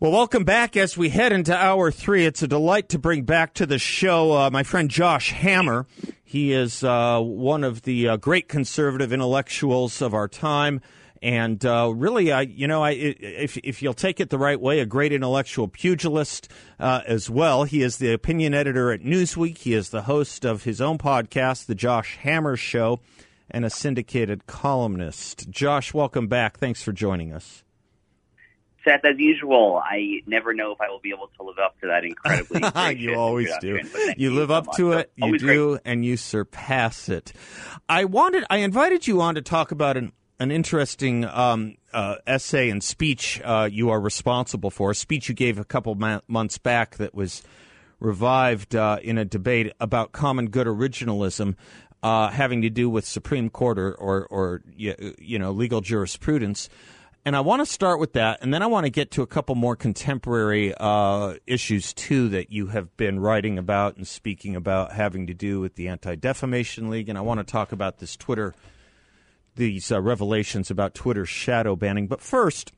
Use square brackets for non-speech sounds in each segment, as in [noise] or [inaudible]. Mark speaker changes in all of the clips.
Speaker 1: Well, welcome back as we head into hour three. It's a delight to bring back to the show uh, my friend Josh Hammer. He is uh, one of the uh, great conservative intellectuals of our time. And uh, really, I, you know, I, if, if you'll take it the right way, a great intellectual pugilist uh, as well. He is the opinion editor at Newsweek. He is the host of his own podcast, The Josh Hammer Show, and a syndicated columnist. Josh, welcome back. Thanks for joining us.
Speaker 2: Seth, as usual, I never know if I will be able to live up to that incredibly. [laughs]
Speaker 1: you always do. You live up
Speaker 2: much.
Speaker 1: to
Speaker 2: So,
Speaker 1: it. You
Speaker 2: always
Speaker 1: do,
Speaker 2: great.
Speaker 1: and you surpass it. I wanted. I invited you on to talk about an an interesting um, uh, essay and speech uh, you are responsible for. A speech you gave a couple ma- months back that was revived uh, in a debate about common good originalism. Uh, having to do with Supreme Court or, or, or you, you know legal jurisprudence, and I want to start with that, and then I want to get to a couple more contemporary uh, issues too that you have been writing about and speaking about, having to do with the Anti Defamation League, and I want to talk about this Twitter, these uh, revelations about Twitter shadow banning. But first,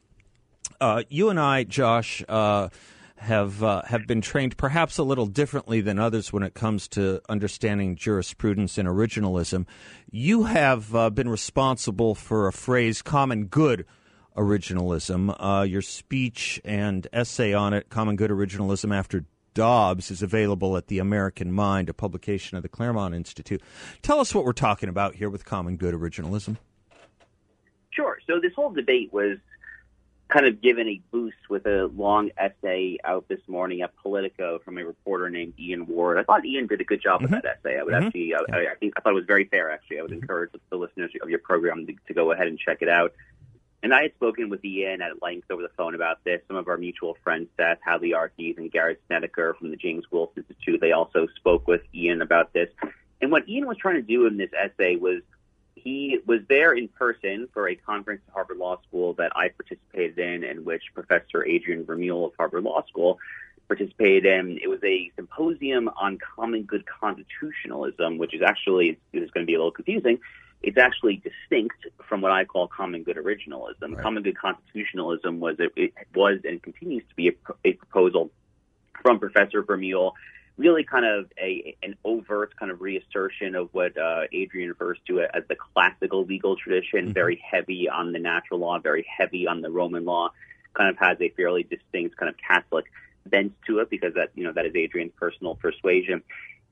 Speaker 1: uh, you and I, Josh, uh, have uh, have been trained perhaps a little differently than others when it comes to understanding jurisprudence and originalism. You have uh, been responsible for a phrase "common good." Originalism. Uh, your speech and essay on it, Common Good Originalism After Dobbs, is available at The American Mind, a publication of the Claremont Institute. Tell us what we're talking about here with Common Good Originalism.
Speaker 2: Sure. So this whole debate was kind of given a boost with a long essay out this morning at Politico from a reporter named Ian Ward. I thought Ian did a good job with that essay. I would
Speaker 1: Mhm.
Speaker 2: actually, I, I think, I thought it was very fair. Actually, I would encourage the listeners of your program to, to go ahead and check it out. And I had spoken with Ian at length over the phone about this. Some of our mutual friends, Seth Hadley Arkes and Garrett Snedeker from the James Wilson Institute, they also spoke with Ian about this. And what Ian was trying to do in this essay was he was there in person for a conference at Harvard Law School that I participated in, in which Professor Adrian Vermeule of Harvard Law School participated in. It was a symposium on common good constitutionalism, which is actually is going to be a little confusing. It's actually distinct from what I call common good originalism.
Speaker 1: Right.
Speaker 2: Common good constitutionalism was a, it was and continues to be a, a proposal from Professor Vermeule really kind of a an overt kind of reassertion of what uh, Adrian refers to as the classical legal tradition,
Speaker 1: Mhm.
Speaker 2: very heavy on the natural law, very heavy on the Roman law, kind of has a fairly distinct kind of Catholic bent to it because that you know that is Adrian's personal persuasion.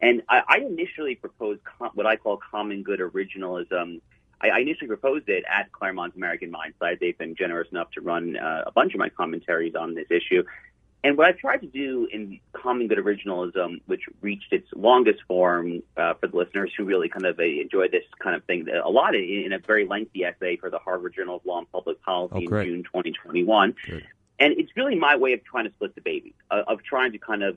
Speaker 2: And I, I initially proposed com- what I call common good originalism. I, I initially proposed it at Claremont's American Mind site. They've been generous enough to run uh, a bunch of my commentaries on this issue. And what I've tried to do in Common Good Originalism, which reached its longest form uh, for the listeners who really kind of uh, enjoy this kind of thing a lot in a very lengthy essay for the Harvard Journal of Law and Public Policy
Speaker 1: Oh,
Speaker 2: in. June 2021.
Speaker 1: Good.
Speaker 2: And it's really my way of trying to split the baby, uh, of trying to kind of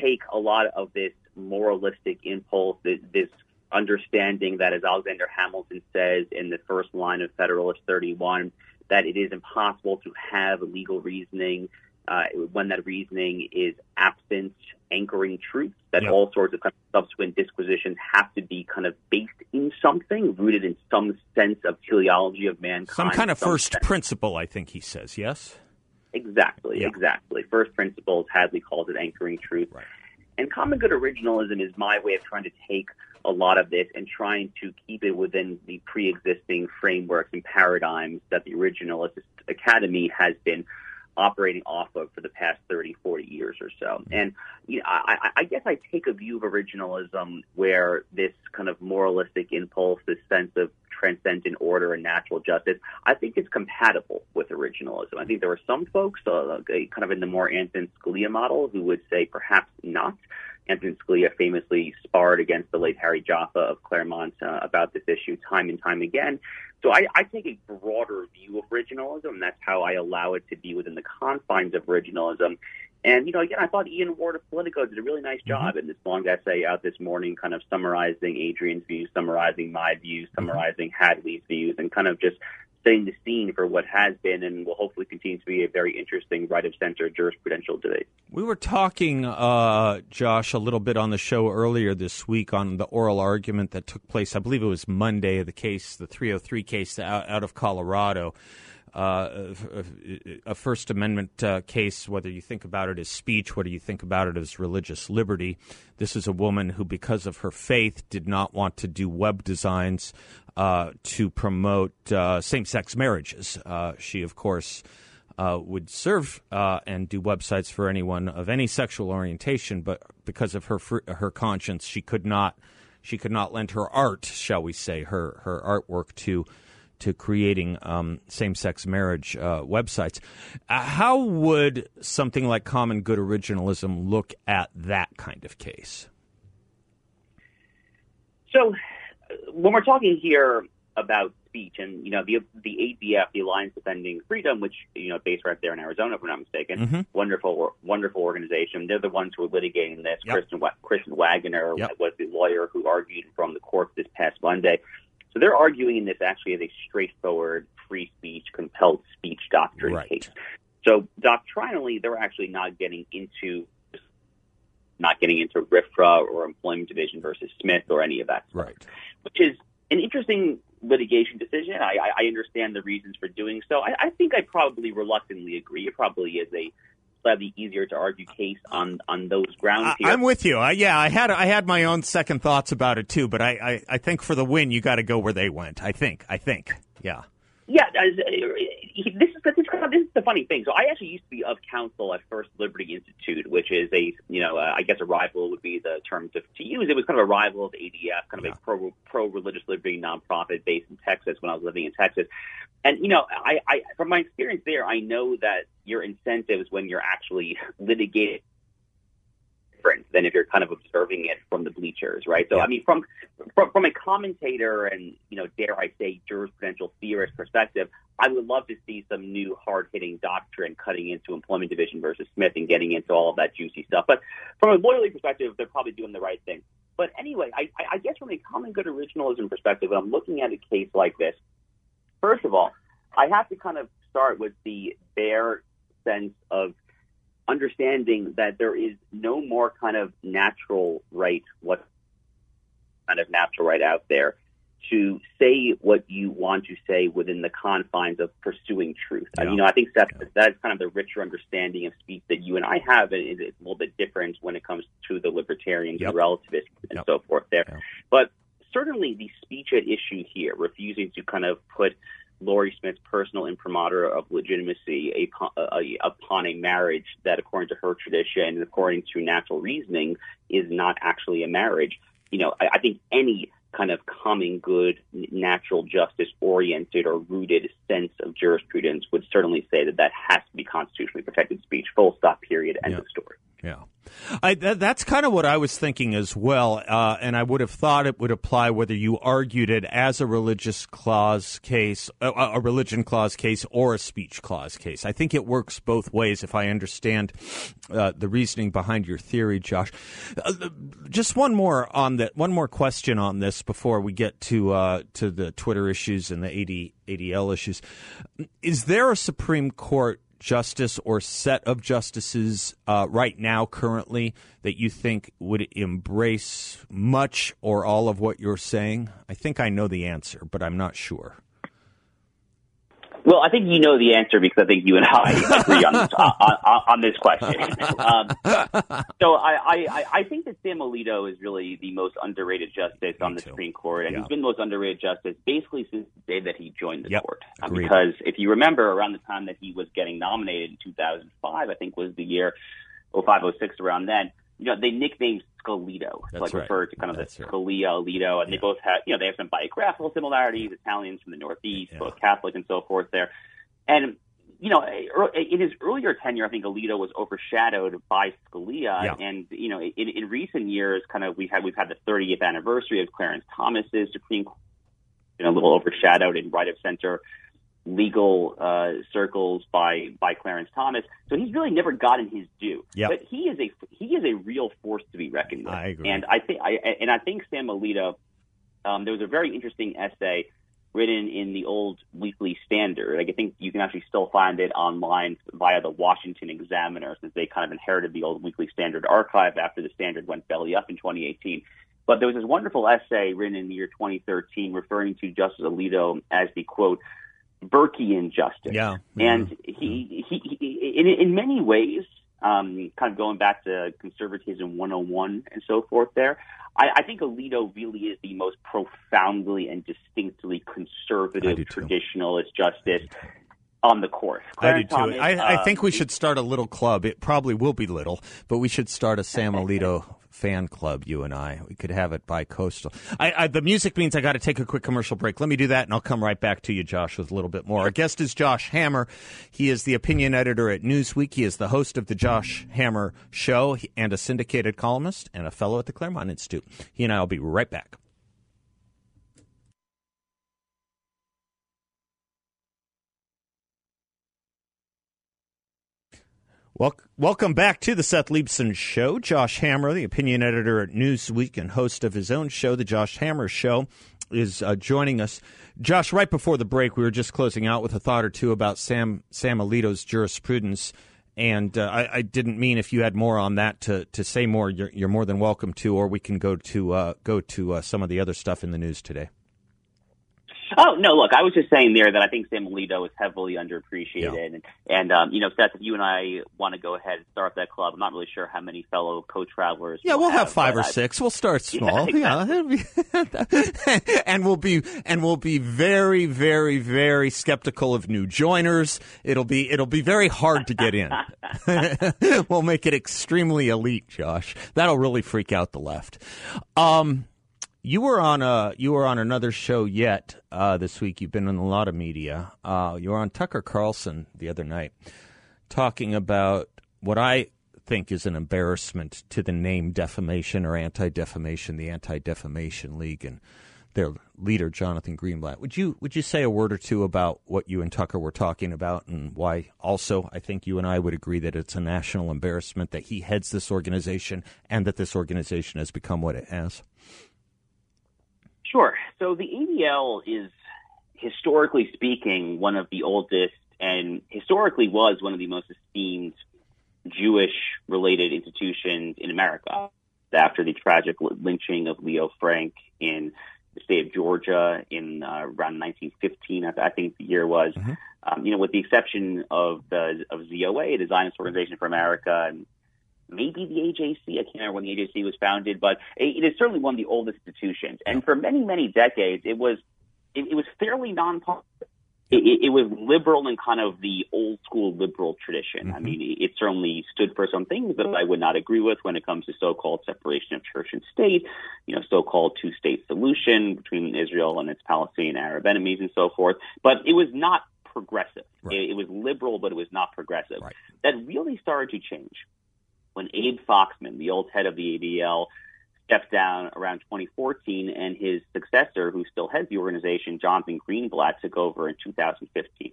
Speaker 2: take a lot of this moralistic impulse, this, this understanding that, as Alexander Hamilton says in the first line of Federalist 31, that it is impossible to have legal reasoning uh, when that reasoning is absent anchoring truth, that
Speaker 1: Yeah.
Speaker 2: all sorts of, kind of subsequent disquisitions have to be kind of based in something, rooted in some sense of teleology of mankind.
Speaker 1: Some kind of first
Speaker 2: sense.
Speaker 1: principle, I think he says, yes?
Speaker 2: Exactly,
Speaker 1: Yeah.
Speaker 2: exactly. First principles, Hadley calls it anchoring truth.
Speaker 1: Right.
Speaker 2: And common good originalism is my way of trying to take a lot of this and trying to keep it within the pre-existing frameworks and paradigms that the originalist academy has been operating off of for the past 30, 40 years or so. And you know, I, I- guess I take a view of originalism where this kind of moralistic impulse, this sense of transcendent order and natural justice, I think it's compatible with originalism. I think there are some folks, uh, kind of in the more Antonin Scalia model, who would say perhaps not. Antonin Scalia famously sparred against the late Harry Jaffa of Claremont uh, about this issue time and time again. So I, I take a broader view of originalism, and that's how I allow it to be within the confines of originalism. And, you know, again, I thought Ian Ward of Politico did a really nice job mm-hmm. in this long essay out this morning, kind of summarizing Adrian's views, summarizing my views, mm-hmm. summarizing Hadley's views, and kind of just setting the scene for what has been and will hopefully continue to be a very interesting right of center jurisprudential debate.
Speaker 1: We were talking, uh, Josh, a little bit on the show earlier this week on the oral argument that took place. I believe it was Monday, the case, the 303 case out, out of Colorado uh, a First Amendment uh, case, whether you think about it as speech, whether you think about it as religious liberty. This is a woman who, because of her faith, did not want to do web designs uh, to promote uh, same sex marriages. Uh, she, of course, uh, would serve and do websites for anyone of any sexual orientation, but because of her her conscience, she could not she could not lend her art, shall we say, her her artwork to to creating um, same sex marriage uh, websites. Uh, how would something like common good originalism look at that kind of case?
Speaker 2: So, when we're talking here about speech, and you know the the ADF, the Alliance Defending Freedom, which you know based right there in Arizona, if I'm not mistaken, mm-hmm. wonderful wonderful organization. They're the ones who are litigating this. Yep. Kristen Kristen Waggoner yep. was the lawyer who argued from the court this past Monday. So they're arguing this actually as a straightforward free speech, compelled speech doctrine right. case. So doctrinally, they're actually not getting into not getting into RFRA or Employment Division versus Smith or any of that stuff,
Speaker 1: right.
Speaker 2: which is an interesting litigation decision. I, I, understand the reasons for doing so. I, I think I probably reluctantly agree. It probably is a slightly easier to argue case on on those grounds. Here.
Speaker 1: I'm with you. I, yeah, I had I had my own second thoughts about it too, but I I, I think for the win, you got to go where they went. I think. I think. Yeah.
Speaker 2: Yeah, this is this is, this is the funny thing. So I actually used to be of counsel at First Liberty Institute, which is a you know uh, I guess a rival would be the term to, to use. It was kind of a rival of ADF, kind of yeah. a pro pro religious liberty nonprofit based in Texas when I was living in Texas. And you know, I, I from my experience there, I know that your incentives when you're actually [laughs] litigating different than if you're kind of observing it from the bleachers, right? So, yeah. I mean, from, from from a commentator and you know, dare I say, jurisprudential theorist perspective, I would love to see some new hard hitting doctrine cutting into employment division versus Smith and getting into all of that juicy stuff. But from a lawyerly perspective, they're probably doing the right thing. But anyway, I, I guess from a common good originalism perspective, when I'm looking at a case like this, first of all, I have to kind of start with the bare sense of understanding that there is no more kind of natural right, what kind of natural right out there to say what you want to say within the confines of pursuing truth. Uh, yeah. you know, I think that's, yeah. that's kind of the richer understanding of speech that you and I have. And it's a little bit different when it comes to the libertarians yep. and relativists and yep. so forth there. But certainly the speech at issue here, refusing to kind of put Lorie Smith's personal imprimatur of legitimacy uh, uh, upon a marriage that, according to her tradition and according to natural reasoning, is not actually a marriage. You know, I, I think any kind of common good, natural justice oriented or rooted sense of jurisprudence would certainly say that that has to be constitutionally protected speech. Full stop. Period. End yeah. of story.
Speaker 1: Yeah. I, that, that's kind of what I was thinking as well, uh, and I would have thought it would apply whether you argued it as a religious clause case, a, a religion clause case, or a speech clause case. I think it works both ways. If I understand uh, the reasoning behind your theory, Josh. Uh, just one more on that. One more question on this before we get to uh, to the Twitter issues and the AD, ADL issues. Is there a Supreme Court justice or set of justices uh, right now, currently, that you think would embrace much or all of what you're saying? I think I know the answer, but I'm not sure.
Speaker 2: Well, I think you know the answer because I think you and I [laughs] agree on this, on, on, this question. Um, so I, I, I think that Sam Alito is really the most underrated justice on the too. Supreme Court, and yeah. he's been the most underrated justice basically since the day that he joined the
Speaker 1: yep.
Speaker 2: court. Uh, because if you remember, around the time that he was getting nominated in 2005, I think was the year 0506 around then. You know, they nicknamed Scalito.
Speaker 1: That's
Speaker 2: like
Speaker 1: right.
Speaker 2: referred to kind of
Speaker 1: That's
Speaker 2: the
Speaker 1: right.
Speaker 2: Scalia, Alito, and
Speaker 1: Yeah.
Speaker 2: they both have, you know, they have some biographical similarities. Italians from the Northeast,
Speaker 1: Yeah.
Speaker 2: both Catholic and so forth. There, and you know, in his earlier tenure, I think Alito was overshadowed by Scalia,
Speaker 1: Yeah.
Speaker 2: and you know, in, in recent years, kind of we've had we've had the 30th anniversary of Clarence Thomas's Supreme Court, been a little overshadowed in right of center legal uh, circles by by Clarence Thomas. So he's really never gotten his due.
Speaker 1: Yep.
Speaker 2: But he is a he is a real force to be reckoned with.
Speaker 1: I agree.
Speaker 2: And I think I and I think Sam Alito. Um, there was a very interesting essay written in the old Weekly Standard. Like, I think you can actually still find it online via the Washington Examiner, since they kind of inherited the old Weekly Standard archive after the Standard went belly up in 2018. But there was this wonderful essay written in the year 2013 referring to Justice Alito as the quote Burkean justice.
Speaker 1: Yeah.
Speaker 2: And he, he, he in, in many ways, um, kind of going back to conservatism 101 and so forth there, I, I think Alito really is the most profoundly and distinctly conservative traditionalist justice on the court.
Speaker 1: I do too.
Speaker 2: Thomas,
Speaker 1: I, I
Speaker 2: um,
Speaker 1: think we should start a little club. It probably will be little, but we should start a Sam Alito fan club. You and I, we could have it by coastal. I, I, the music means I got to take a quick commercial break. Let me do that, and I'll come right back to you, Josh, with a little bit more. Our guest is Josh Hammer. He is the opinion editor at Newsweek. He is the host of the Josh Hammer Show and a syndicated columnist and a fellow at the Claremont Institute. He and I will be right back. Wel- welcome back to the Seth Leibsohn Show. Josh Hammer, the opinion editor at Newsweek and host of his own show, The Josh Hammer Show, is uh, joining us. Josh, right before the break, we were just closing out with a thought or two about Sam Sam Alito's jurisprudence. And uh, I, I didn't mean if you had more on that to, to say more, you're, you're more than welcome to, or we can go to uh, go to uh, some of the other stuff in the news today.
Speaker 2: Oh no! Look, I was just saying there that I think Sam Alito is heavily underappreciated,
Speaker 1: Yeah.
Speaker 2: and, and um, you know, Seth, if you and I want to go ahead and start that club, I'm not really sure how many fellow co-travelers.
Speaker 1: Yeah, we'll have
Speaker 2: but
Speaker 1: five or
Speaker 2: I-
Speaker 1: six. We'll start small.
Speaker 2: Yeah,
Speaker 1: Yeah, [laughs] and we'll be and we'll be very, very, very skeptical of new joiners. It'll be it'll be very hard to get in. [laughs] [laughs] we'll make it extremely elite, Josh. That'll really freak out the left. Um, you were on a you were on another show yet uh, this week. You've been in a lot of media. Uh, you were on Tucker Carlson the other night talking about what I think is an embarrassment to the name defamation or anti defamation, the Anti Defamation League, and their leader Jonathan Greenblatt. Would you would you say a word or two about what you and Tucker were talking about and why? Also, I think you and I would agree that it's a national embarrassment that he heads this organization and that this organization has become what it has.
Speaker 2: Sure. So the ADL is, historically speaking, one of the oldest and historically was one of the most esteemed Jewish related institutions in America after the tragic lynching of Leo Frank in the state of Georgia in uh, around 1915, I I think the year was. Um, you know, with the exception of the of ZOA, the Zionist Organization for America, and maybe the AJC. I can't remember when the AJC was founded, but it is certainly one of the oldest institutions. And for many, many decades, it was it, it was fairly nonpartisan. It, it, was liberal in kind of the old school liberal tradition. I mm-hmm. mean, it, it certainly stood for some things that I would not agree with when it comes to so-called separation of church and state, you know, so-called two-state solution between Israel and its Palestinian Arab enemies and so forth. But it was not progressive.
Speaker 1: Right.
Speaker 2: It, it was liberal, but it was not progressive.
Speaker 1: Right.
Speaker 2: That really started to change when Abe Foxman, the old head of the ADL, stepped down around 2014, and his successor, who still heads the organization, Jonathan Greenblatt, took over in 2015.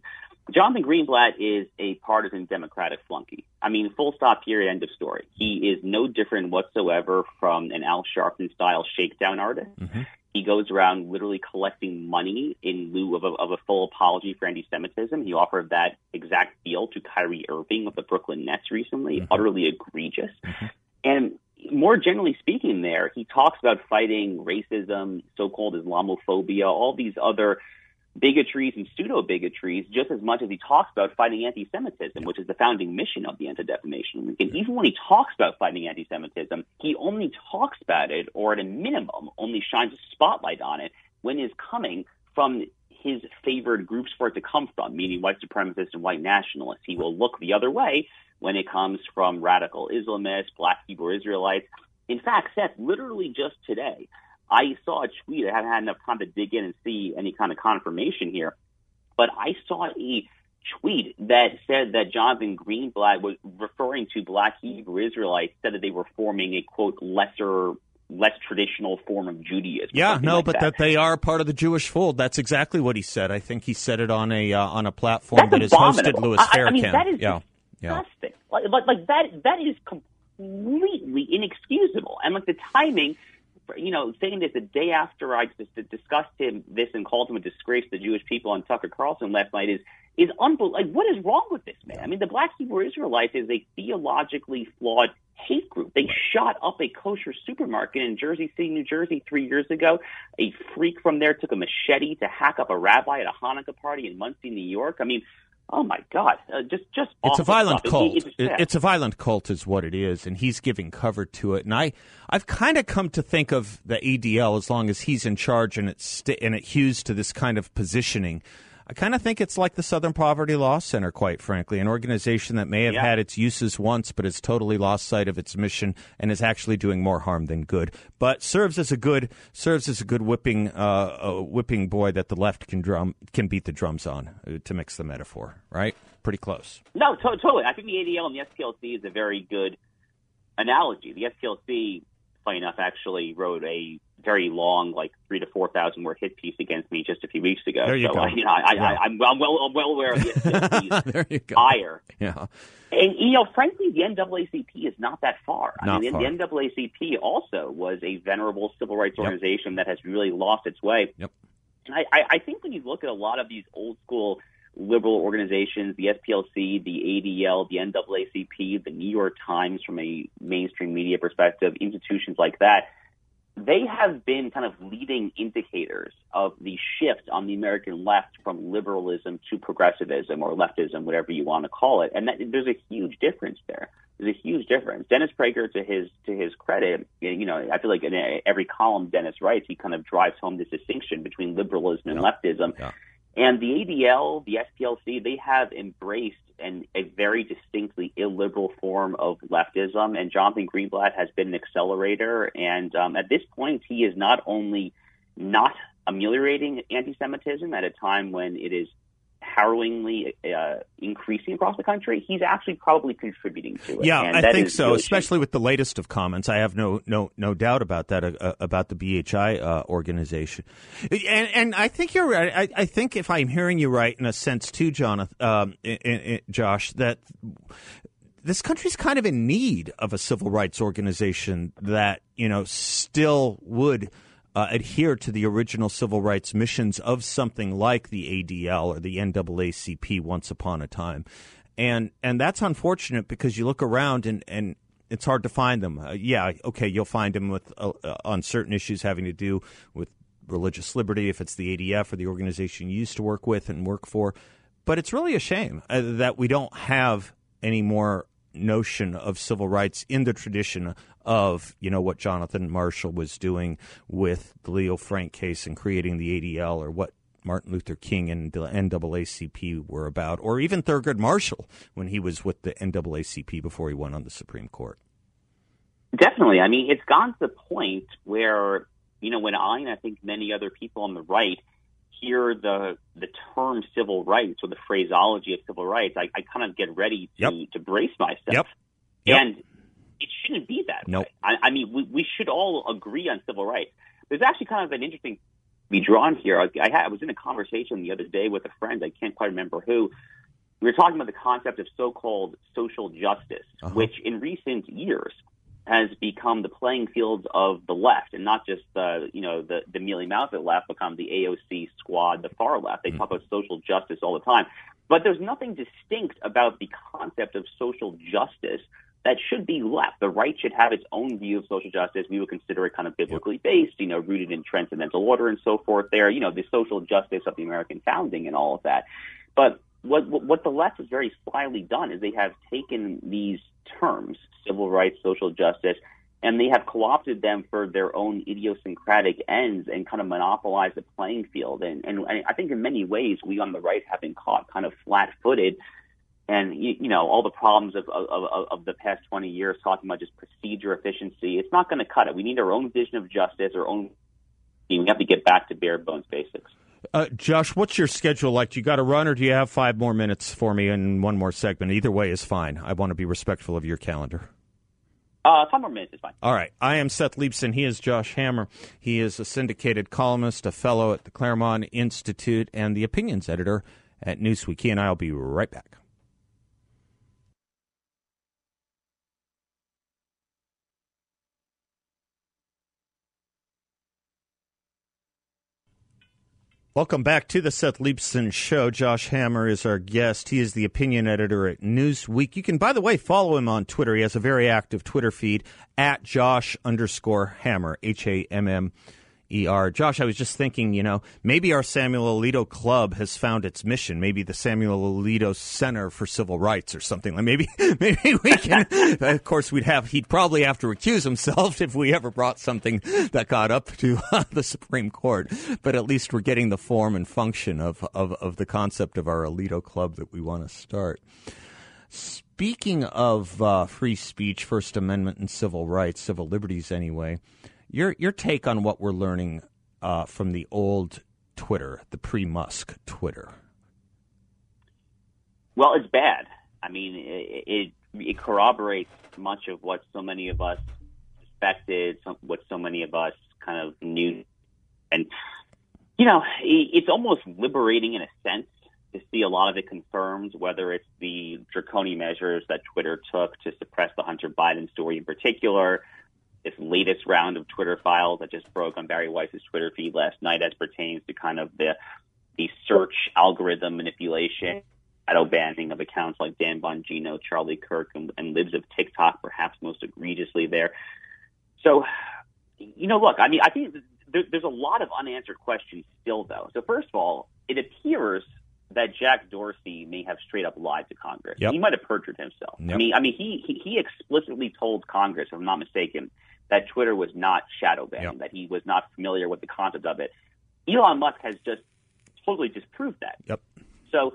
Speaker 2: Jonathan Greenblatt is a partisan Democratic flunky. I mean, full stop, period, end of story. He is no different whatsoever from an Al Sharpton style shakedown artist. Mm-hmm. He goes around literally collecting money in lieu of a, of a full apology for anti-Semitism. He offered that exact deal to Kyrie Irving of the Brooklyn Nets recently. Mm-hmm. Utterly egregious. Mm-hmm. And more generally speaking, there he talks about fighting racism, so-called Islamophobia, all these other bigotries and pseudo bigotries just as much as he talks about fighting anti-Semitism, which is the founding mission of the Anti-Defamation League. And even when he talks about fighting anti-Semitism, he only talks about it, or at a minimum, only shines a spotlight on it when it's coming from his favored groups for it to come from, meaning white supremacists and white nationalists. He will look the other way when it comes from radical Islamists, black Hebrew Israelites, In fact, Seth, literally just today, I saw a tweet. I haven't had enough time to dig in and see any kind of confirmation here, but I saw a tweet that said that Jonathan Greenblatt was referring to black Hebrew Israelites, said that they were forming a quote lesser less traditional form of Judaism.
Speaker 1: Yeah, no,
Speaker 2: like
Speaker 1: but
Speaker 2: that.
Speaker 1: that. they are part of the Jewish fold. That's exactly what he said. I think he said it on a uh, on a platform
Speaker 2: That's
Speaker 1: that has hosted. Louis
Speaker 2: I- I
Speaker 1: Farrakhan.
Speaker 2: mean, that is
Speaker 1: yeah, yeah.
Speaker 2: disgusting. Like, like, like that that is completely inexcusable. And like the timing, you know, saying this the day after I just discussed him this and called him a disgrace to the Jewish people on Tucker Carlson last night is is unbelievable. Like, what is wrong with this man? I mean, the Black Hebrew Israelites is a theologically flawed hate group. They shot up a kosher supermarket in Jersey City, New Jersey, three years ago. A freak from there took a machete to hack up a rabbi at a Hanukkah party in Monsey, New York. I mean, oh my God, uh, just just
Speaker 1: It's a violent
Speaker 2: stuff.
Speaker 1: Cult.
Speaker 2: it's
Speaker 1: It-
Speaker 2: sad.
Speaker 1: it's a violent cult, is what it is, and he's giving cover to it. And I, I've kind of come to think of the ADL as long as he's in charge, and it's st- and it hews to this kind of positioning. I kind of think it's like the Southern Poverty Law Center, quite frankly, an organization that may have
Speaker 2: Yeah.
Speaker 1: had its uses once, but has totally lost sight of its mission and is actually doing more harm than good. But serves as a good serves as a good whipping uh, whipping boy that the left can drum can beat the drums on, uh, to mix the metaphor. Right, pretty close.
Speaker 2: No, to- totally. I think the ADL and the SPLC is a very good analogy. The SPLC, funny enough, actually wrote a very long, like three to four thousand word hit piece against me just a few weeks ago.
Speaker 1: There you
Speaker 2: so,
Speaker 1: go.
Speaker 2: I, you know, I,
Speaker 1: Yeah.
Speaker 2: I, I'm, I'm well, I'm well aware of the [laughs]
Speaker 1: there you go.
Speaker 2: ire.
Speaker 1: Yeah.
Speaker 2: And you know, frankly, the NAACP is not that far. I
Speaker 1: Not
Speaker 2: mean,
Speaker 1: far.
Speaker 2: the NAACP also was a venerable civil rights
Speaker 1: Yep.
Speaker 2: organization that has really lost its way.
Speaker 1: Yep.
Speaker 2: And I, I, I think when you look at a lot of these old school liberal organizations, the SPLC, the ADL, the NAACP, the New York Times, from a mainstream media perspective, institutions like that, they have been kind of leading indicators of the shift on the American left from liberalism to progressivism or leftism, whatever you want to call it. And that, there's a huge difference there. There's a huge difference. Dennis Prager, to his to his credit, you know, I feel like in every column Dennis writes, he kind of drives home this distinction between liberalism and leftism.
Speaker 1: Yeah.
Speaker 2: And the ADL, the SPLC, they have embraced an, a very distinctly illiberal form of leftism. And Jonathan Greenblatt has been an accelerator. And um, at this point, he is not only not ameliorating anti-Semitism at a time when it is harrowingly uh, increasing across the country, he's actually probably contributing to it.
Speaker 1: Yeah,
Speaker 2: And
Speaker 1: I think so.
Speaker 2: really
Speaker 1: Especially with the latest of comments, I have no no no doubt about that uh, uh, about the BHI uh, organization, and and I think you're right. I, I think if I'm hearing you right in a sense too, Jonathan, um, Josh, that this country's kind of in need of a civil rights organization that you know still would. Uh, adhere to the original civil rights missions of something like the ADL or the NAACP once upon a time, and and that's unfortunate because you look around and and it's hard to find them. Uh, yeah, okay, you'll find them with uh, uh, on certain issues having to do with religious liberty if it's the ADF or the organization you used to work with and work for. But it's really a shame uh, that we don't have any more notion of civil rights in the tradition of you know what Jonathan Marshall was doing with the Leo Frank case and creating the ADL or what Martin Luther King and the NAACP were about, or even Thurgood Marshall when he was with the NAACP before he went on the Supreme Court.
Speaker 2: Definitely. I mean, it's gone to the point where, you know, when I and I think many other people on the right hear the the term civil rights or the phraseology of civil rights, I, I kind of get ready to,
Speaker 1: Yep.
Speaker 2: to brace myself.
Speaker 1: Yep. Yep.
Speaker 2: And it shouldn't be that
Speaker 1: Nope.
Speaker 2: way. I, I mean, we, we should all agree on civil rights. There's actually kind of an interesting be drawn here. I, I, had, I was in a conversation the other day with a friend. I can't quite remember who. We were talking about the concept of so-called social justice,
Speaker 1: Uh-huh.
Speaker 2: which in recent years has become the playing field of the left, and not just the you know the the mealy mouthed left, become the AOC squad, the far left. They talk about social justice all the time, but there's nothing distinct about the concept of social justice that should be left. The right should have its own view of social justice. We would consider it kind of biblically based, you know, rooted in transcendental order and so forth. There, you know, the social justice of the American founding and all of that. But what what the left has very slyly done is they have taken these terms, civil rights, social justice, and they have co-opted them for their own idiosyncratic ends and kind of monopolized the playing field. And, and I think in many ways, we on the right have been caught kind of flat-footed and you, you know all the problems of, of, of, of the past 20 years talking about just procedure efficiency. It's not going to cut it. We need our own vision of justice, our own. We have to get back to bare bones basics.
Speaker 1: Uh, Josh, what's your schedule like? Do you got to run, or do you have five more minutes for me and one more segment? Either way is fine. I want to be respectful of your calendar.
Speaker 2: Uh, five more minutes is fine.
Speaker 1: All right. I am Seth Leibsohn. He is Josh Hammer. He is a syndicated columnist, a fellow at the Claremont Institute, and the opinions editor at Newsweek. He and I will be right back. Welcome back to the Seth Leibsohn Show. Josh Hammer is our guest. He is the opinion editor at Newsweek. You can, by the way, follow him on Twitter. He has a very active Twitter feed at Josh underscore Hammer, H A M M ER. Josh, I was just thinking, you know, maybe our Samuel Alito Club has found its mission. Maybe the Samuel Alito Center for Civil Rights or something. Like maybe, [laughs] maybe we can. [laughs] of course, we'd have. He'd probably have to recuse himself if we ever brought something that got up to [laughs] uh, the Supreme Court. But at least we're getting the form and function of of, of the concept of our Alito Club that we want to start. Speaking of uh, free speech, First Amendment, and civil rights, civil liberties, anyway. Your your take on what we're learning uh, from the old Twitter, the pre-Musk Twitter.
Speaker 2: Well, it's bad. I mean, it, it, it corroborates much of what so many of us suspected, some, what so many of us kind of knew, and you know, it, it's almost liberating in a sense to see a lot of it confirmed. Whether it's the draconian measures that Twitter took to suppress the Hunter Biden story in particular this latest round of Twitter files that just broke on Bari Weiss's Twitter feed last night as pertains to kind of the the search algorithm manipulation, shadow banning of accounts like Dan Bongino, Charlie Kirk, and, and libs of TikTok, perhaps most egregiously there. So, you know, look, I mean, I think there, there's a lot of unanswered questions still, though. So, first of all, it appears that Jack Dorsey may have straight up lied to Congress.
Speaker 1: Yep.
Speaker 2: He might have perjured himself.
Speaker 1: Yep.
Speaker 2: I mean, I mean, he, he he explicitly told Congress, if I'm not mistaken, that Twitter was not shadow banning,
Speaker 1: Yep.
Speaker 2: that he was not familiar with the concept of it. Elon Musk has just totally disproved that.
Speaker 1: Yep.
Speaker 2: So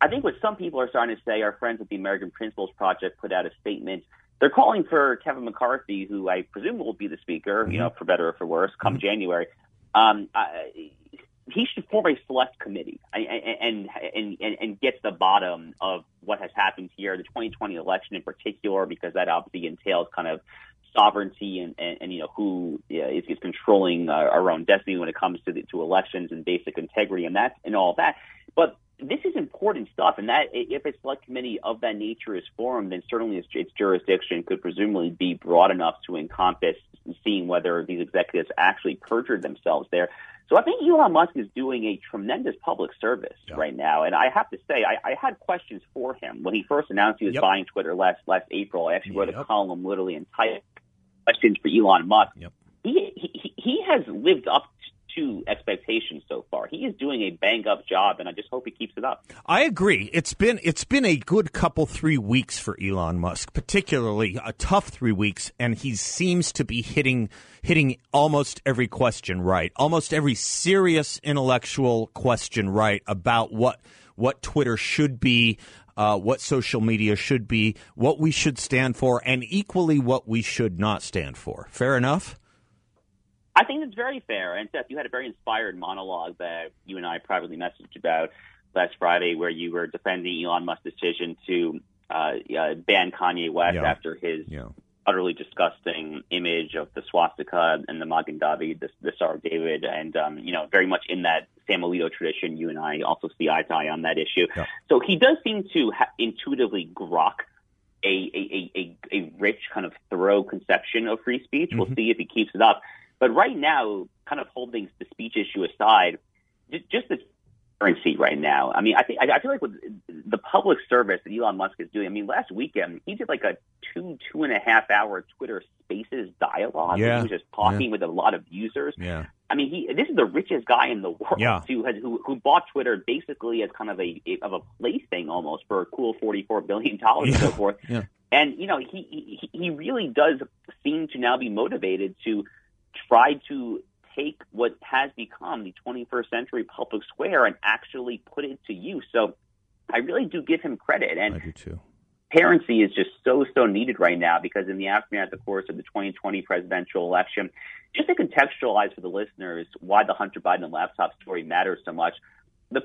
Speaker 2: I think what some people are starting to say, our friends at the American Principles Project put out a statement. They're calling for Kevin McCarthy, who I presume will be the speaker, you know, for better or for worse, come January. Um, I, he should form a select committee and and and and get to the bottom of what has happened here, the 2020 election in particular, because that obviously entails kind of sovereignty and, and, and you know who yeah, is, is controlling uh, our own destiny when it comes to the, to elections and basic integrity and that and all that. But this is important stuff, and that if a select committee of that nature is formed, then certainly its, its jurisdiction could presumably be broad enough to encompass seeing whether these executives actually perjured themselves there. So I think Elon Musk is doing a tremendous public service
Speaker 1: Yeah.
Speaker 2: right now, and I have to say I, I had questions for him when he first announced he was
Speaker 1: Yep.
Speaker 2: buying Twitter last last April. I actually wrote a column literally entitled "Questions for Elon Musk."
Speaker 1: Yep.
Speaker 2: He, he he has lived up to expectations so far. He is doing a bang up job, and I just hope he keeps it up.
Speaker 1: I agree. It's been it's been a good couple three weeks for Elon Musk, particularly a tough three weeks, and he seems to be hitting hitting almost every question right, almost every serious intellectual question right about what what Twitter should be, uh, what social media should be, what we should stand for, and equally what we should not stand for. Fair enough.
Speaker 2: I think it's very fair. And Seth, you had a very inspired monologue that you and I privately messaged about last Friday, where you were defending Elon Musk's decision to uh, uh, ban Kanye West
Speaker 1: Yeah.
Speaker 2: after his
Speaker 1: Yeah.
Speaker 2: utterly disgusting image of the swastika and the Magen David, the, the Star of David, and um, you know, very much in that Sam Alito tradition. You and I also see eye to eye on that issue.
Speaker 1: Yeah.
Speaker 2: So he does seem to ha- intuitively grok a, a, a, a, a rich kind of thorough conception of free speech. We'll mm-hmm. see if he keeps it up. But right now, kind of holding the speech issue aside, just, just the currency right now. I mean, I think I, I feel like with the public service that Elon Musk is doing. I mean, last weekend he did like a two two and a half hour Twitter Spaces dialogue.
Speaker 1: Yeah.
Speaker 2: he was just talking with a lot of users.
Speaker 1: Yeah.
Speaker 2: I mean, he this is the richest guy in the world
Speaker 1: Yeah.
Speaker 2: who has who, who bought Twitter basically as kind of a of a plaything almost for a cool forty four billion dollars and so forth.
Speaker 1: Yeah.
Speaker 2: And you know, he, he he really does seem to now be motivated to try to take what has become the 21st century public square and actually put it to use. So I really do give him credit. And
Speaker 1: I do too.
Speaker 2: Transparency is just so, so needed right now because in the aftermath, of course, of the 2020 presidential election, just to contextualize for the listeners why the Hunter Biden laptop story matters so much, the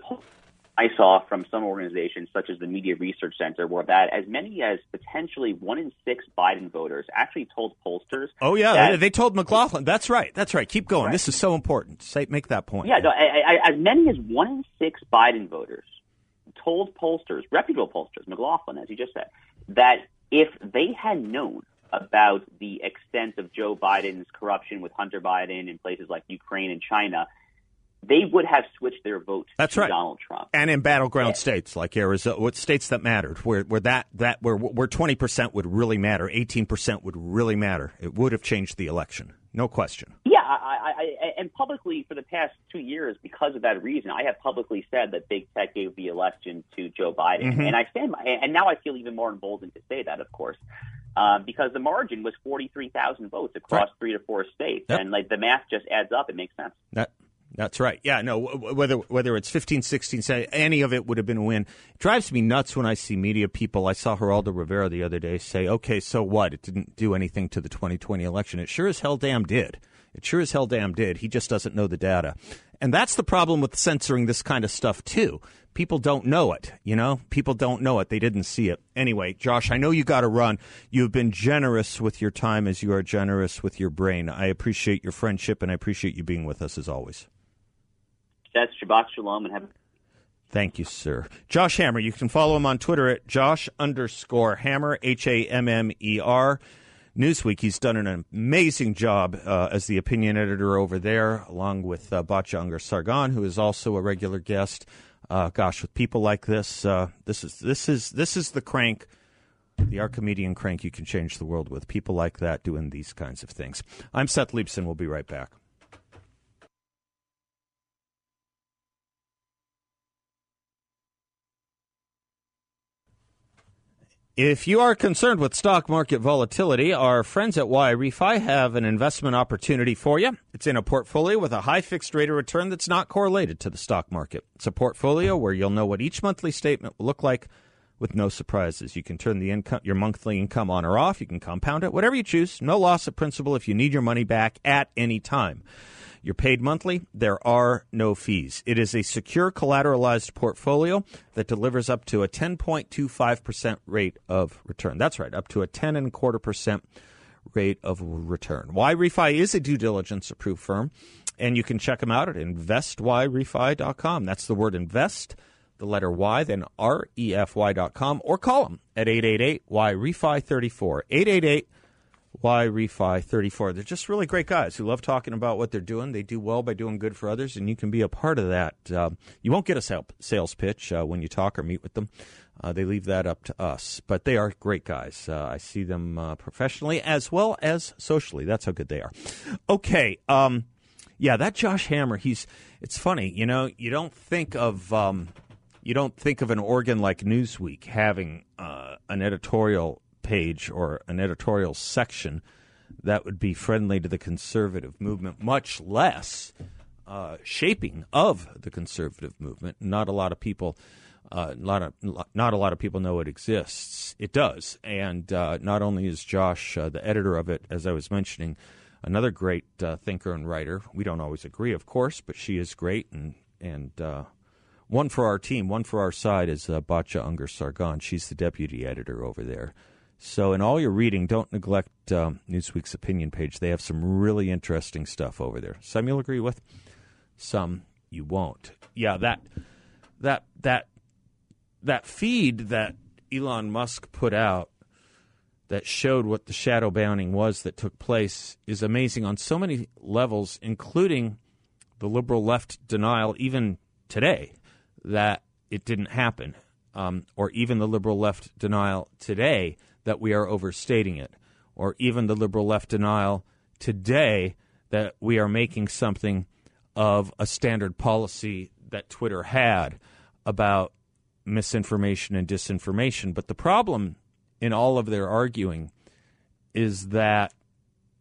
Speaker 2: I saw from some organizations, such as the Media Research Center, were that as many as potentially one in six Biden voters actually told pollsters.
Speaker 1: Oh yeah,
Speaker 2: that,
Speaker 1: they, told McLaughlin. That's right. That's right. Keep going. Right. This is so important. Say, make that point.
Speaker 2: Yeah, no, I, I, as many as one in six Biden voters told pollsters, reputable pollsters, McLaughlin, as you just said, that if they had known about the extent of Joe Biden's corruption with Hunter Biden in places like Ukraine and China they would have switched their vote
Speaker 1: That's
Speaker 2: to
Speaker 1: right.
Speaker 2: Donald Trump.
Speaker 1: And in battleground yeah. states like Arizona, what states that mattered, where where that that where where twenty percent would really matter, eighteen percent would really matter. It would have changed the election, no question.
Speaker 2: Yeah, I, I, and publicly for the past two years, because of that reason, I have publicly said that big tech gave the election to Joe Biden,
Speaker 1: mm-hmm.
Speaker 2: and I stand by. And now I feel even more emboldened to say that, of course. Uh, because the margin was 43,000 votes across right. three to four states, yep. and like the math just adds up. It makes sense.
Speaker 1: That that's right. Yeah, no, whether whether it's 15, 16, any of it would have been a win. It drives me nuts when I see media people. I saw Geraldo Rivera the other day say, okay, so what? It didn't do anything to the 2020 election. It sure as hell damn did. It sure as hell damn did. He just doesn't know the data. And that's the problem with censoring this kind of stuff, too. People don't know it, you know? People don't know it. They didn't see it. Anyway, Josh, I know you got to run. You've been generous with your time as you are generous with your brain. I appreciate your friendship and I appreciate you being with us as always.
Speaker 2: That's Shabbat Shalom and have.
Speaker 1: Thank you, sir. Josh Hammer. You can follow him on Twitter at Josh underscore Hammer, H A M M E R. Newsweek, he's done an amazing job uh, as the opinion editor over there, along with uh, Batya Ungar-Sargon, who is also a regular guest. Uh, gosh, with people like this, uh, this is this is this is the crank, the Archimedean crank you can change the world with. People like that doing these kinds of things. I'm Seth Leibsohn. We'll be right back. If you are concerned with stock market volatility, our friends at YRefy have an investment opportunity for you. It's in a portfolio with a high fixed rate of return that's not correlated to the stock market. It's a portfolio where you'll know what each monthly statement will look like with no surprises. You can turn the income, your monthly income on or off. You can compound it, whatever you choose. No loss of principal if you need your money back at any time. You're paid monthly. There are no fees. It is a secure collateralized portfolio that delivers up to a 10.25% rate of return. That's right, up to a 10 and quarter percent rate of return. YRefy is a due diligence approved firm, and you can check them out at investyrefy.com. That's the word invest, the letter Y, then R-E-F-Y.com, or call them at 888-YRefy34, 888 why Refi 34. They're just really great guys who love talking about what they're doing. They do well by doing good for others, and you can be a part of that. Uh, you won't get a sales pitch uh, when you talk or meet with them. Uh, they leave that up to us, but they are great guys. Uh, I see them uh, professionally as well as socially. That's how good they are. Okay, um, yeah, that Josh Hammer. He's. It's funny, you know. You don't think of. Um, you don't think of an organ like Newsweek having uh, an editorial page or an editorial section that would be friendly to the conservative movement, much less uh, shaping of the conservative movement. Not a lot of people. Uh, not a not a lot of people know it exists. It does, and uh, not only is Josh uh, the editor of it, as I was mentioning, another great uh, thinker and writer. We don't always agree, of course, but she is great, and and uh, one for our team, one for our side is uh, Batya Ungar-Sargon. She's the deputy editor over there. So, in all your reading, don't neglect um, Newsweek's opinion page. They have some really interesting stuff over there. Some you'll agree with, some you won't. Yeah, that that that that feed that Elon Musk put out that showed what the shadow banning was that took place is amazing on so many levels, including the liberal left denial, even today, that it didn't happen, um, or even the liberal left denial today that we are overstating it, or even the liberal left denial today that we are making something of a standard policy that Twitter had about misinformation and disinformation. But the problem in all of their arguing is that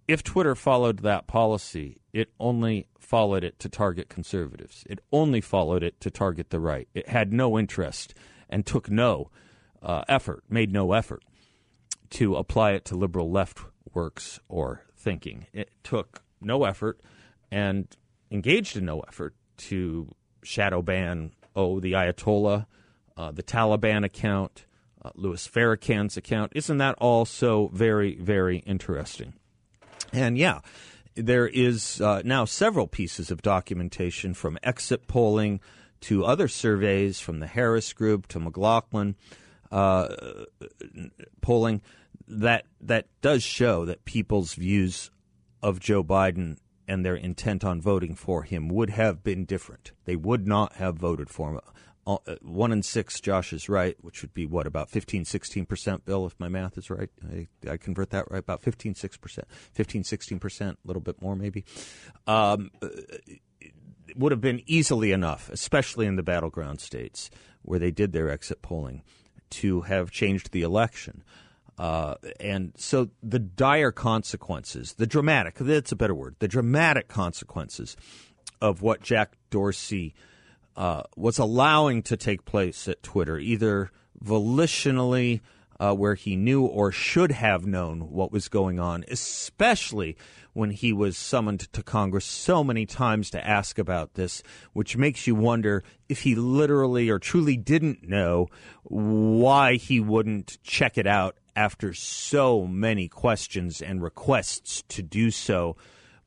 Speaker 1: if Twitter followed that policy, it only followed it to target conservatives. It only followed it to target the right. It had no interest and took no uh, effort, made no effort to apply it to liberal left works or thinking. It took no effort and engaged in no effort to shadow ban, oh, the Ayatollah, uh, the Taliban account, uh, Louis Farrakhan's account. Isn't that all so very, very interesting? And yeah, there is uh, now several pieces of documentation from exit polling to other surveys from the Harris Group to McLaughlin uh, polling that that does show that people's views of Joe Biden and their intent on voting for him would have been different. They would not have voted for him. Uh, one in six, Josh is right, which would be what, about 15, 16%, Bill, if my math is right. I, I convert that right, about 15, 6%, 15, 16%, a little bit more maybe. Um, would have been easily enough, especially in the battleground states where they did their exit polling, to have changed the election. Uh, and so the dire consequences, the dramatic, that's a better word, the dramatic consequences of what Jack Dorsey uh, was allowing to take place at Twitter, either volitionally, uh, where he knew or should have known what was going on, especially when he was summoned to Congress so many times to ask about this, which makes you wonder if he literally or truly didn't know why he wouldn't check it out after so many questions and requests to do so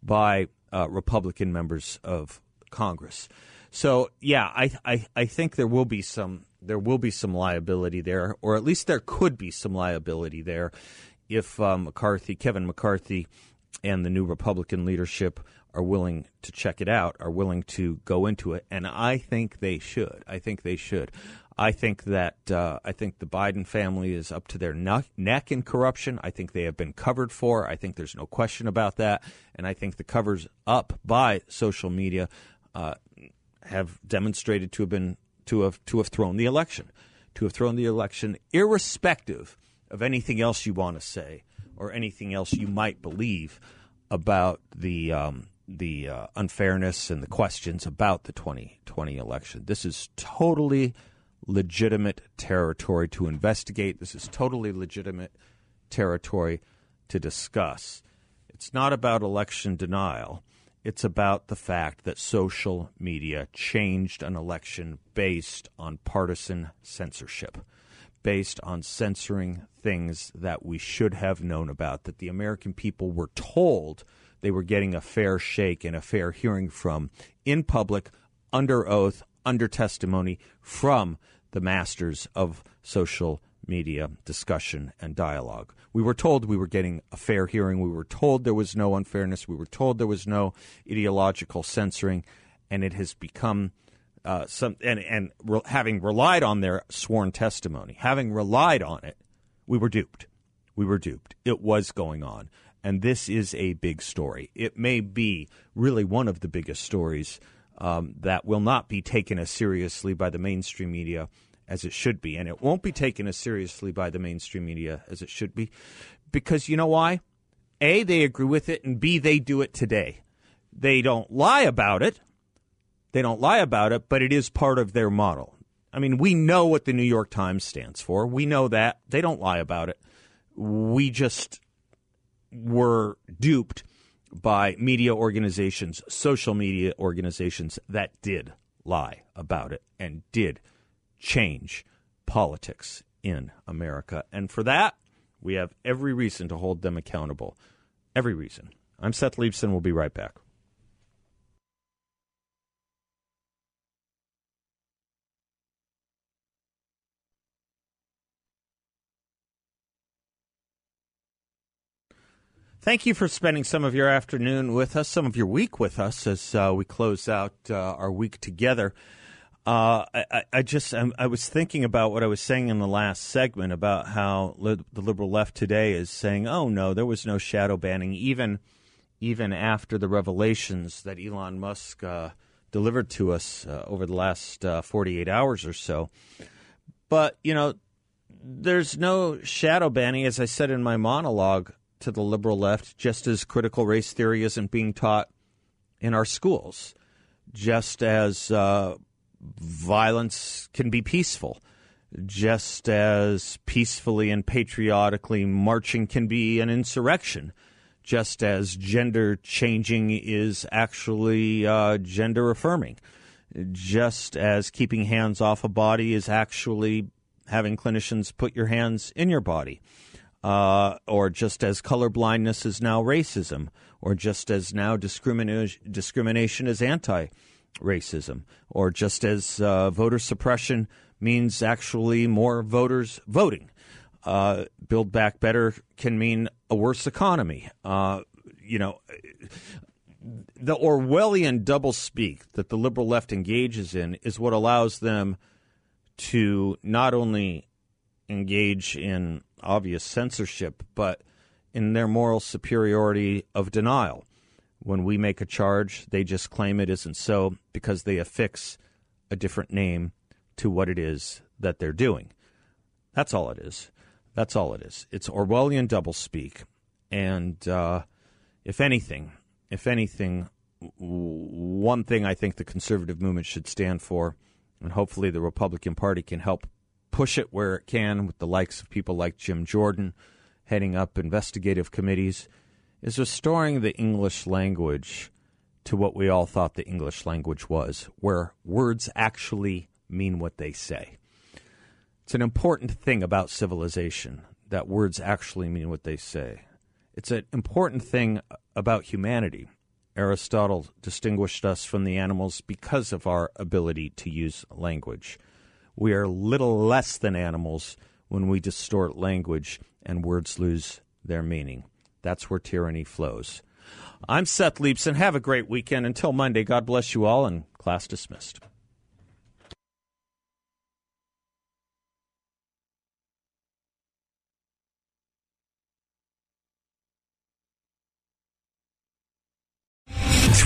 Speaker 1: by uh, Republican members of Congress. So yeah, I, I I think there will be some there will be some liability there, or at least there could be some liability there, if um, McCarthy, Kevin McCarthy, and the new Republican leadership are willing to check it out, are willing to go into it, and I think they should. I think they should. I think that uh, I think the Biden family is up to their neck in corruption. I think they have been covered for. I think there's no question about that, and I think the covers up by social media uh, have demonstrated to have been to have to have thrown the election, to have thrown the election, irrespective of anything else you want to say or anything else you might believe about the um, the uh, unfairness and the questions about the 2020 election. This is totally legitimate territory to investigate. This is totally legitimate territory to discuss. It's not about election denial. It's about the fact that social media changed an election based on partisan censorship, based on censoring things that we should have known about, that the American people were told they were getting a fair shake and a fair hearing from in public, under oath, under testimony from the masters of social media discussion and dialogue. We were told we were getting a fair hearing. We were told there was no unfairness. We were told there was no ideological censoring, and it has become uh, some. And, and re- having relied on their sworn testimony, having relied on it, we were duped. We were duped. It was going on, and this is a big story. It may be really one of the biggest stories um, that will not be taken as seriously by the mainstream media as it should be. And it won't be taken as seriously by the mainstream media as it should be because you know why? A, they agree with it, and B, they do it today. They don't lie about it. They don't lie about it, but it is part of their model. I mean, we know what the New York Times stands for. We know that. They don't lie about it. We just were duped by media organizations, social media organizations that did lie about it and did change politics in America. And for that, we have every reason to hold them accountable. Every reason. I'm Seth Leibsohn. We'll be right back. Thank you for spending some of your afternoon with us, some of your week with us as uh, we close out uh, our week together. Uh, I, I, just I'm, i was thinking about what I was saying in the last segment about how li- the liberal left today is saying, "Oh no, there was no shadow banning," even even after the revelations that Elon Musk uh, delivered to us uh, over the last uh, 48 hours or so. But you know, there's no shadow banning, as I said in my monologue to the liberal left, just as critical race theory isn't being taught in our schools, just as uh, violence can be peaceful, just as peacefully and patriotically marching can be an insurrection, just as gender changing is actually uh, gender affirming, just as keeping hands off a body is actually having clinicians put your hands in your body. Uh, or just as colorblindness is now racism, or just as now discrimination, discrimination is anti racism, or just as uh, voter suppression means actually more voters voting. Uh, Build Back Better can mean a worse economy. Uh, you know, the Orwellian doublespeak that the liberal left engages in is what allows them to not only engage in obvious censorship, but in their moral superiority of denial. When we make a charge, they just claim it isn't so because they affix a different name to what it is that they're doing. That's all it is. That's all it is. It's Orwellian doublespeak. And uh, if anything, if anything, one thing I think the conservative movement should stand for, and hopefully the Republican Party can help push it where it can with the likes of people like Jim Jordan heading up investigative committees, is restoring the English language to what we all thought the English language was, where words actually mean what they say. It's an important thing about civilization that words actually mean what they say. It's an important thing about humanity. Aristotle distinguished us from the animals because of our ability to use language. We are little less than animals when we distort language and words lose their meaning. That's where tyranny flows. I'm Seth Leibsohn. Have a great weekend. Until Monday, God bless you all, and class dismissed.